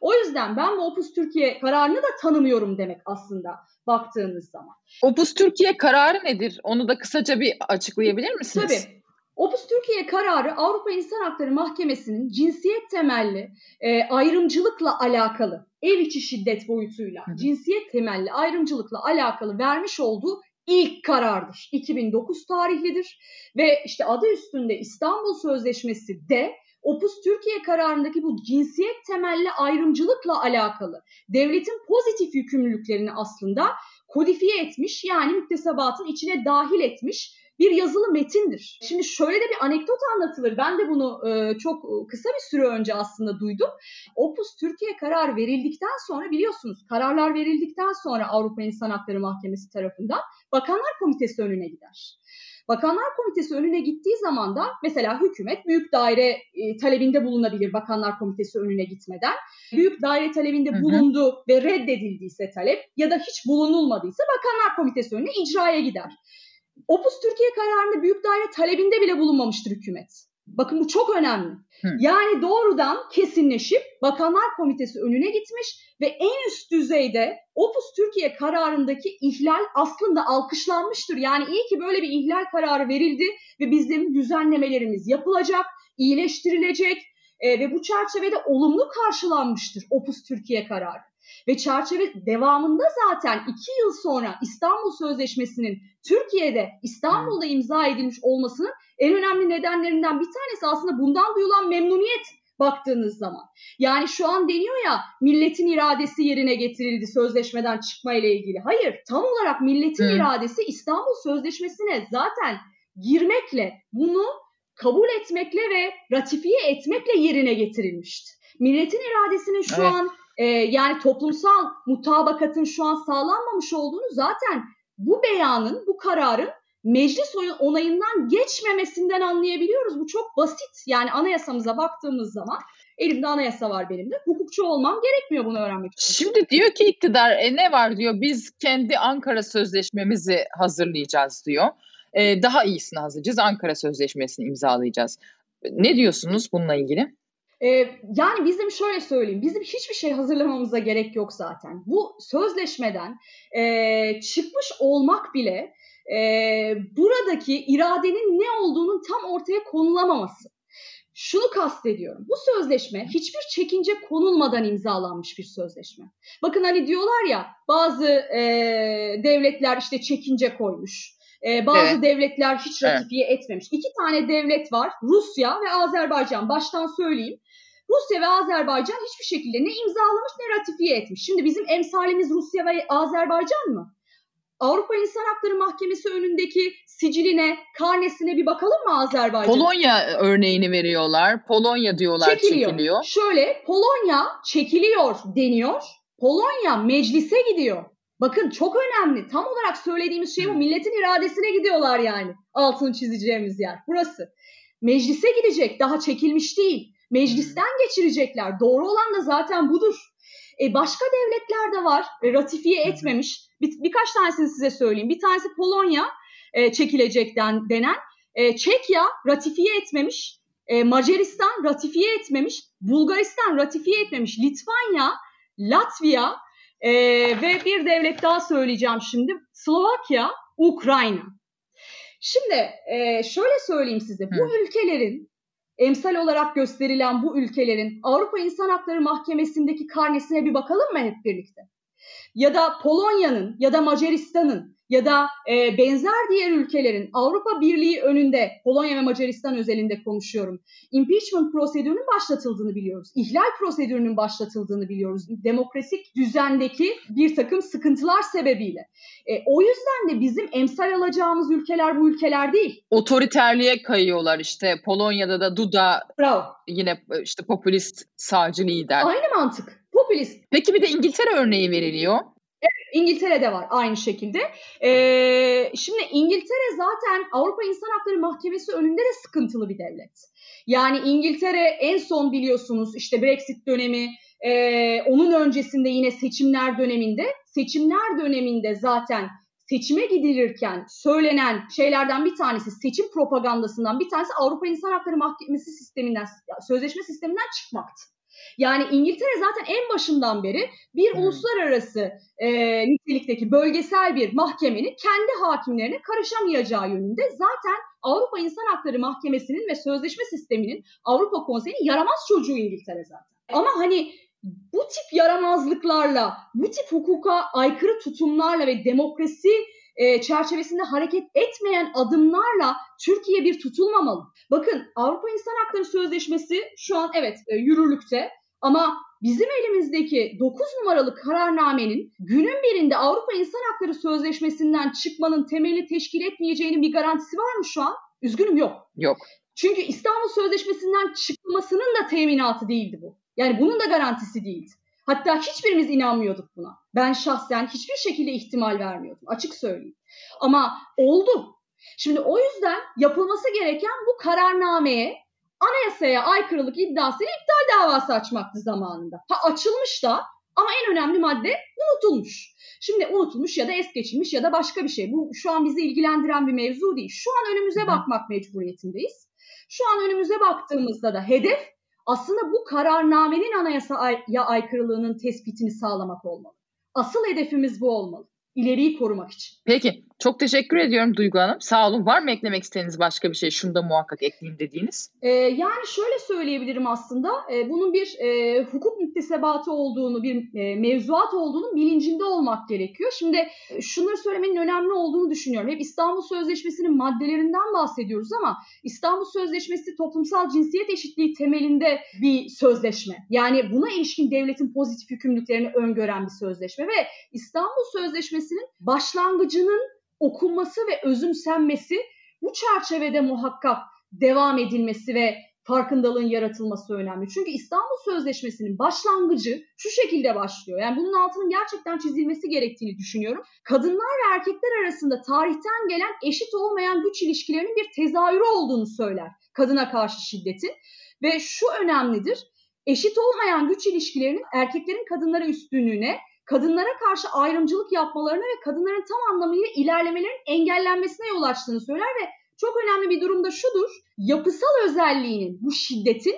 O yüzden ben bu Opus Türkiye kararını da tanımıyorum demek aslında baktığınız zaman.
Opus Türkiye kararı nedir? Onu da kısaca bir açıklayabilir misiniz?
Tabii. Opus Türkiye kararı Avrupa İnsan Hakları Mahkemesi'nin cinsiyet temelli e, ayrımcılıkla alakalı, ev içi şiddet boyutuyla hı cinsiyet temelli ayrımcılıkla alakalı vermiş olduğu ilk karardır. 2009 tarihlidir ve işte adı üstünde İstanbul Sözleşmesi de Opus Türkiye kararındaki bu cinsiyet temelli ayrımcılıkla alakalı devletin pozitif yükümlülüklerini aslında kodifiye etmiş yani müktesebatın içine dahil etmiş bir yazılı metindir. Şimdi şöyle de bir anekdot anlatılır. Ben de bunu e, çok kısa bir süre önce aslında duydum. Opus Türkiye karar verildikten sonra biliyorsunuz kararlar verildikten sonra Avrupa İnsan Hakları Mahkemesi tarafından Bakanlar Komitesi önüne gider. Bakanlar Komitesi önüne gittiği zaman da mesela hükümet büyük daire e, talebinde bulunabilir Bakanlar Komitesi önüne gitmeden. Büyük daire talebinde bulundu ve reddedildiyse talep ya da hiç bulunulmadıysa Bakanlar Komitesi önüne icraya gider. Opus Türkiye kararında büyük daire talebinde bile bulunmamıştır hükümet. Bakın bu çok önemli. Hı. Yani doğrudan kesinleşip Bakanlar Komitesi önüne gitmiş ve en üst düzeyde Opus Türkiye kararındaki ihlal aslında alkışlanmıştır. Yani iyi ki böyle bir ihlal kararı verildi ve bizim düzenlemelerimiz yapılacak, iyileştirilecek e, ve bu çerçevede olumlu karşılanmıştır Opus Türkiye kararı. Ve çerçeve devamında zaten iki yıl sonra İstanbul Sözleşmesi'nin Türkiye'de İstanbul'da imza edilmiş olmasının en önemli nedenlerinden bir tanesi aslında bundan duyulan memnuniyet baktığınız zaman. Yani şu an deniyor ya milletin iradesi yerine getirildi sözleşmeden çıkma ile ilgili. Hayır tam olarak milletin hmm. iradesi İstanbul Sözleşmesi'ne zaten girmekle bunu kabul etmekle ve ratifiye etmekle yerine getirilmişti. Milletin iradesinin şu evet. an e, yani toplumsal mutabakatın şu an sağlanmamış olduğunu zaten bu beyanın, bu kararın meclis onayından geçmemesinden anlayabiliyoruz. Bu çok basit. Yani anayasamıza baktığımız zaman elimde anayasa var benim de. Hukukçu olmam gerekmiyor bunu öğrenmek için.
Şimdi diyor ki iktidar e, ne var diyor biz kendi Ankara Sözleşmemizi hazırlayacağız diyor. E, daha iyisini hazırlayacağız. Ankara Sözleşmesi'ni imzalayacağız. Ne diyorsunuz bununla ilgili?
Ee, yani bizim şöyle söyleyeyim, bizim hiçbir şey hazırlamamıza gerek yok zaten. Bu sözleşmeden e, çıkmış olmak bile e, buradaki iradenin ne olduğunun tam ortaya konulamaması. Şunu kastediyorum. Bu sözleşme hiçbir çekince konulmadan imzalanmış bir sözleşme. Bakın hani diyorlar ya bazı e, devletler işte çekince koymuş. E, bazı evet. devletler hiç ratifiye evet. etmemiş. İki tane devlet var. Rusya ve Azerbaycan. Baştan söyleyeyim. Rusya ve Azerbaycan hiçbir şekilde ne imzalamış ne ratifiye etmiş. Şimdi bizim emsalimiz Rusya ve Azerbaycan mı? Avrupa İnsan Hakları Mahkemesi önündeki siciline, karnesine bir bakalım mı Azerbaycan?
Polonya örneğini veriyorlar. Polonya diyorlar çekiliyor. çekiliyor.
Şöyle Polonya çekiliyor deniyor. Polonya meclise gidiyor. Bakın çok önemli. Tam olarak söylediğimiz şey bu. Milletin iradesine gidiyorlar yani. Altını çizeceğimiz yer. Burası. Meclise gidecek. Daha çekilmiş değil. Meclisten geçirecekler. Doğru olan da zaten budur. E başka devletler de var. E, ratifiye etmemiş. Bir, birkaç tanesini size söyleyeyim. Bir tanesi Polonya e, çekilecekten denen. E, Çekya ratifiye etmemiş. E, Macaristan ratifiye etmemiş. Bulgaristan ratifiye etmemiş. Litvanya, Latvia e, ve bir devlet daha söyleyeceğim şimdi. Slovakya, Ukrayna. Şimdi e, şöyle söyleyeyim size. Bu ülkelerin emsal olarak gösterilen bu ülkelerin Avrupa İnsan Hakları Mahkemesi'ndeki karnesine bir bakalım mı hep birlikte? Ya da Polonya'nın ya da Macaristan'ın ya da e, benzer diğer ülkelerin Avrupa Birliği önünde Polonya ve Macaristan özelinde konuşuyorum. Impeachment prosedürünün başlatıldığını biliyoruz. İhlal prosedürünün başlatıldığını biliyoruz. Demokrasik düzendeki bir takım sıkıntılar sebebiyle. E, o yüzden de bizim emsal alacağımız ülkeler bu ülkeler değil.
Otoriterliğe kayıyorlar işte. Polonya'da da Duda Bravo. yine e, işte popülist sağcı lider.
Aynı mantık. Popülist.
Peki bir de İngiltere örneği veriliyor.
İngiltere'de var aynı şekilde. Ee, şimdi İngiltere zaten Avrupa İnsan Hakları Mahkemesi önünde de sıkıntılı bir devlet. Yani İngiltere en son biliyorsunuz işte Brexit dönemi, e, onun öncesinde yine seçimler döneminde, seçimler döneminde zaten seçime gidilirken söylenen şeylerden bir tanesi seçim propagandasından bir tanesi Avrupa İnsan Hakları Mahkemesi sisteminden, sözleşme sisteminden çıkmaktı. Yani İngiltere zaten en başından beri bir hmm. uluslararası e, nitelikteki bölgesel bir mahkemenin kendi hakimlerine karışamayacağı yönünde zaten Avrupa İnsan Hakları Mahkemesi'nin ve sözleşme sisteminin Avrupa Konseyi'nin yaramaz çocuğu İngiltere zaten. Ama hani bu tip yaramazlıklarla, bu tip hukuka aykırı tutumlarla ve demokrasi e, çerçevesinde hareket etmeyen adımlarla Türkiye bir tutulmamalı. Bakın Avrupa İnsan Hakları Sözleşmesi şu an evet e, yürürlükte ama bizim elimizdeki 9 numaralı kararnamenin günün birinde Avrupa İnsan Hakları Sözleşmesi'nden çıkmanın temeli teşkil etmeyeceğinin bir garantisi var mı şu an? Üzgünüm yok.
Yok.
Çünkü İstanbul Sözleşmesi'nden çıkmasının da teminatı değildi bu. Yani bunun da garantisi değildi. Hatta hiçbirimiz inanmıyorduk buna. Ben şahsen hiçbir şekilde ihtimal vermiyordum. Açık söyleyeyim. Ama oldu. Şimdi o yüzden yapılması gereken bu kararnameye anayasaya aykırılık iddiasıyla iptal davası açmaktı zamanında. Ha açılmış da ama en önemli madde unutulmuş. Şimdi unutulmuş ya da es geçilmiş ya da başka bir şey. Bu şu an bizi ilgilendiren bir mevzu değil. Şu an önümüze bakmak mecburiyetindeyiz. Şu an önümüze baktığımızda da hedef aslında bu kararnamenin anayasaya aykırılığının tespitini sağlamak olmalı. Asıl hedefimiz bu olmalı. İleriyi korumak için.
Peki Çok teşekkür ediyorum Duygu Hanım. Sağ olun. Var mı eklemek istediğiniz başka bir şey? Şunu da muhakkak ekleyeyim dediğiniz.
Ee, yani şöyle söyleyebilirim aslında. Ee, bunun bir e, hukuk müktesebatı olduğunu, bir e, mevzuat olduğunu bilincinde olmak gerekiyor. Şimdi e, şunları söylemenin önemli olduğunu düşünüyorum. Hep İstanbul Sözleşmesi'nin maddelerinden bahsediyoruz ama İstanbul Sözleşmesi toplumsal cinsiyet eşitliği temelinde bir sözleşme. Yani buna ilişkin devletin pozitif yükümlülüklerini öngören bir sözleşme ve İstanbul Sözleşmesi'nin başlangıcının okunması ve özümsenmesi bu çerçevede muhakkak devam edilmesi ve farkındalığın yaratılması önemli. Çünkü İstanbul Sözleşmesi'nin başlangıcı şu şekilde başlıyor. Yani bunun altının gerçekten çizilmesi gerektiğini düşünüyorum. Kadınlar ve erkekler arasında tarihten gelen eşit olmayan güç ilişkilerinin bir tezahürü olduğunu söyler kadına karşı şiddetin. Ve şu önemlidir. Eşit olmayan güç ilişkilerinin erkeklerin kadınlara üstünlüğüne, kadınlara karşı ayrımcılık yapmalarına ve kadınların tam anlamıyla ilerlemelerin engellenmesine yol açtığını söyler ve çok önemli bir durumda şudur. Yapısal özelliğinin bu şiddetin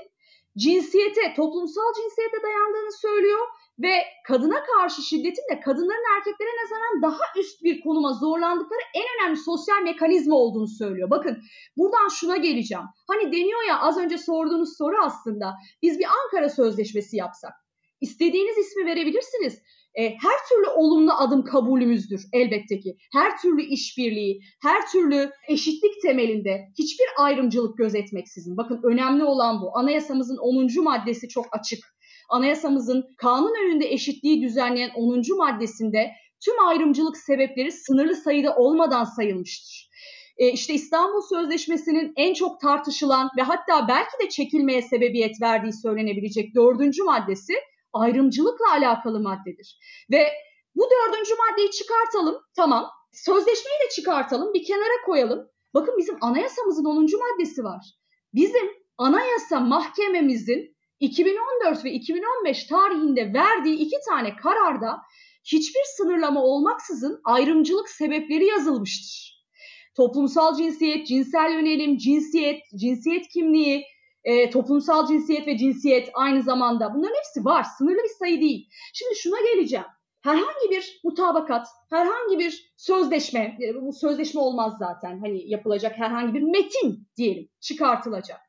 cinsiyete, toplumsal cinsiyete dayandığını söylüyor ve kadına karşı şiddetin de kadınların erkeklere nazaran daha üst bir konuma zorlandıkları en önemli sosyal mekanizma olduğunu söylüyor. Bakın buradan şuna geleceğim. Hani deniyor ya az önce sorduğunuz soru aslında biz bir Ankara Sözleşmesi yapsak. İstediğiniz ismi verebilirsiniz e, her türlü olumlu adım kabulümüzdür elbette ki. Her türlü işbirliği, her türlü eşitlik temelinde hiçbir ayrımcılık gözetmeksizin. Bakın önemli olan bu. Anayasamızın 10. maddesi çok açık. Anayasamızın kanun önünde eşitliği düzenleyen 10. maddesinde tüm ayrımcılık sebepleri sınırlı sayıda olmadan sayılmıştır. E, işte İstanbul Sözleşmesi'nin en çok tartışılan ve hatta belki de çekilmeye sebebiyet verdiği söylenebilecek dördüncü maddesi ayrımcılıkla alakalı maddedir. Ve bu dördüncü maddeyi çıkartalım. Tamam. Sözleşmeyi de çıkartalım. Bir kenara koyalım. Bakın bizim anayasamızın 10. maddesi var. Bizim anayasa mahkememizin 2014 ve 2015 tarihinde verdiği iki tane kararda hiçbir sınırlama olmaksızın ayrımcılık sebepleri yazılmıştır. Toplumsal cinsiyet, cinsel yönelim, cinsiyet, cinsiyet kimliği, e, toplumsal cinsiyet ve cinsiyet aynı zamanda bunların hepsi var. Sınırlı bir sayı değil. Şimdi şuna geleceğim. Herhangi bir mutabakat, herhangi bir sözleşme, e, bu sözleşme olmaz zaten hani yapılacak herhangi bir metin diyelim çıkartılacak.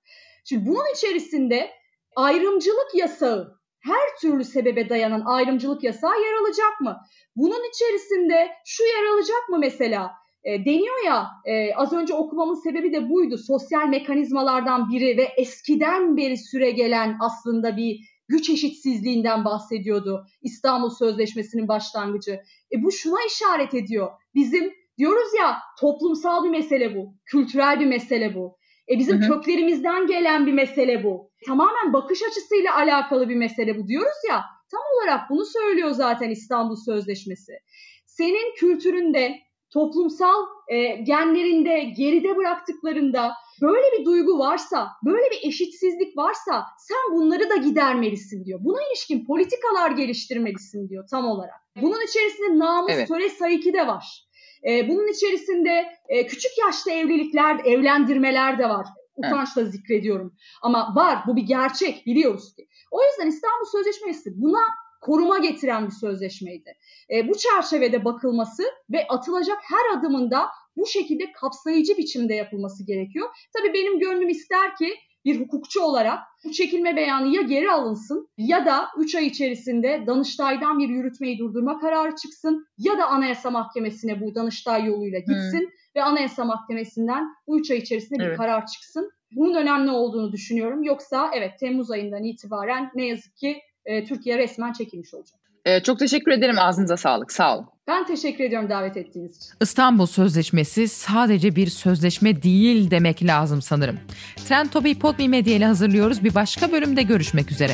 Şimdi bunun içerisinde ayrımcılık yasağı, her türlü sebebe dayanan ayrımcılık yasağı yer alacak mı? Bunun içerisinde şu yer alacak mı mesela? E, deniyor ya e, az önce okumamın sebebi de buydu. Sosyal mekanizmalardan biri ve eskiden beri süre gelen aslında bir güç eşitsizliğinden bahsediyordu İstanbul Sözleşmesi'nin başlangıcı. E, bu şuna işaret ediyor. Bizim diyoruz ya toplumsal bir mesele bu, kültürel bir mesele bu. E, bizim hı hı. köklerimizden gelen bir mesele bu. Tamamen bakış açısıyla alakalı bir mesele bu diyoruz ya. Tam olarak bunu söylüyor zaten İstanbul Sözleşmesi. Senin kültüründe, toplumsal e, genlerinde geride bıraktıklarında böyle bir duygu varsa, böyle bir eşitsizlik varsa sen bunları da gidermelisin diyor. Buna ilişkin politikalar geliştirmelisin diyor tam olarak. Bunun içerisinde namus, evet. töre sayıki de var. E, bunun içerisinde e, küçük yaşta evlilikler, evlendirmeler de var. Utançla evet. zikrediyorum. Ama var, bu bir gerçek biliyoruz ki. O yüzden İstanbul Sözleşmesi buna koruma getiren bir sözleşmeydi. E, bu çerçevede bakılması ve atılacak her adımında bu şekilde kapsayıcı biçimde yapılması gerekiyor. Tabii benim gönlüm ister ki bir hukukçu olarak bu çekilme beyanı ya geri alınsın ya da 3 ay içerisinde Danıştay'dan bir yürütmeyi durdurma kararı çıksın ya da Anayasa Mahkemesi'ne bu Danıştay yoluyla gitsin hmm. ve Anayasa Mahkemesi'nden bu 3 ay içerisinde evet. bir karar çıksın. Bunun önemli olduğunu düşünüyorum. Yoksa evet Temmuz ayından itibaren ne yazık ki e, Türkiye resmen çekilmiş olacak.
Ee, çok teşekkür ederim. Ağzınıza sağlık. Sağ olun.
Ben teşekkür ediyorum davet ettiğiniz için.
İstanbul Sözleşmesi sadece bir sözleşme değil demek lazım sanırım. Trend Topi'yi Podme Medya ile hazırlıyoruz. Bir başka bölümde görüşmek üzere.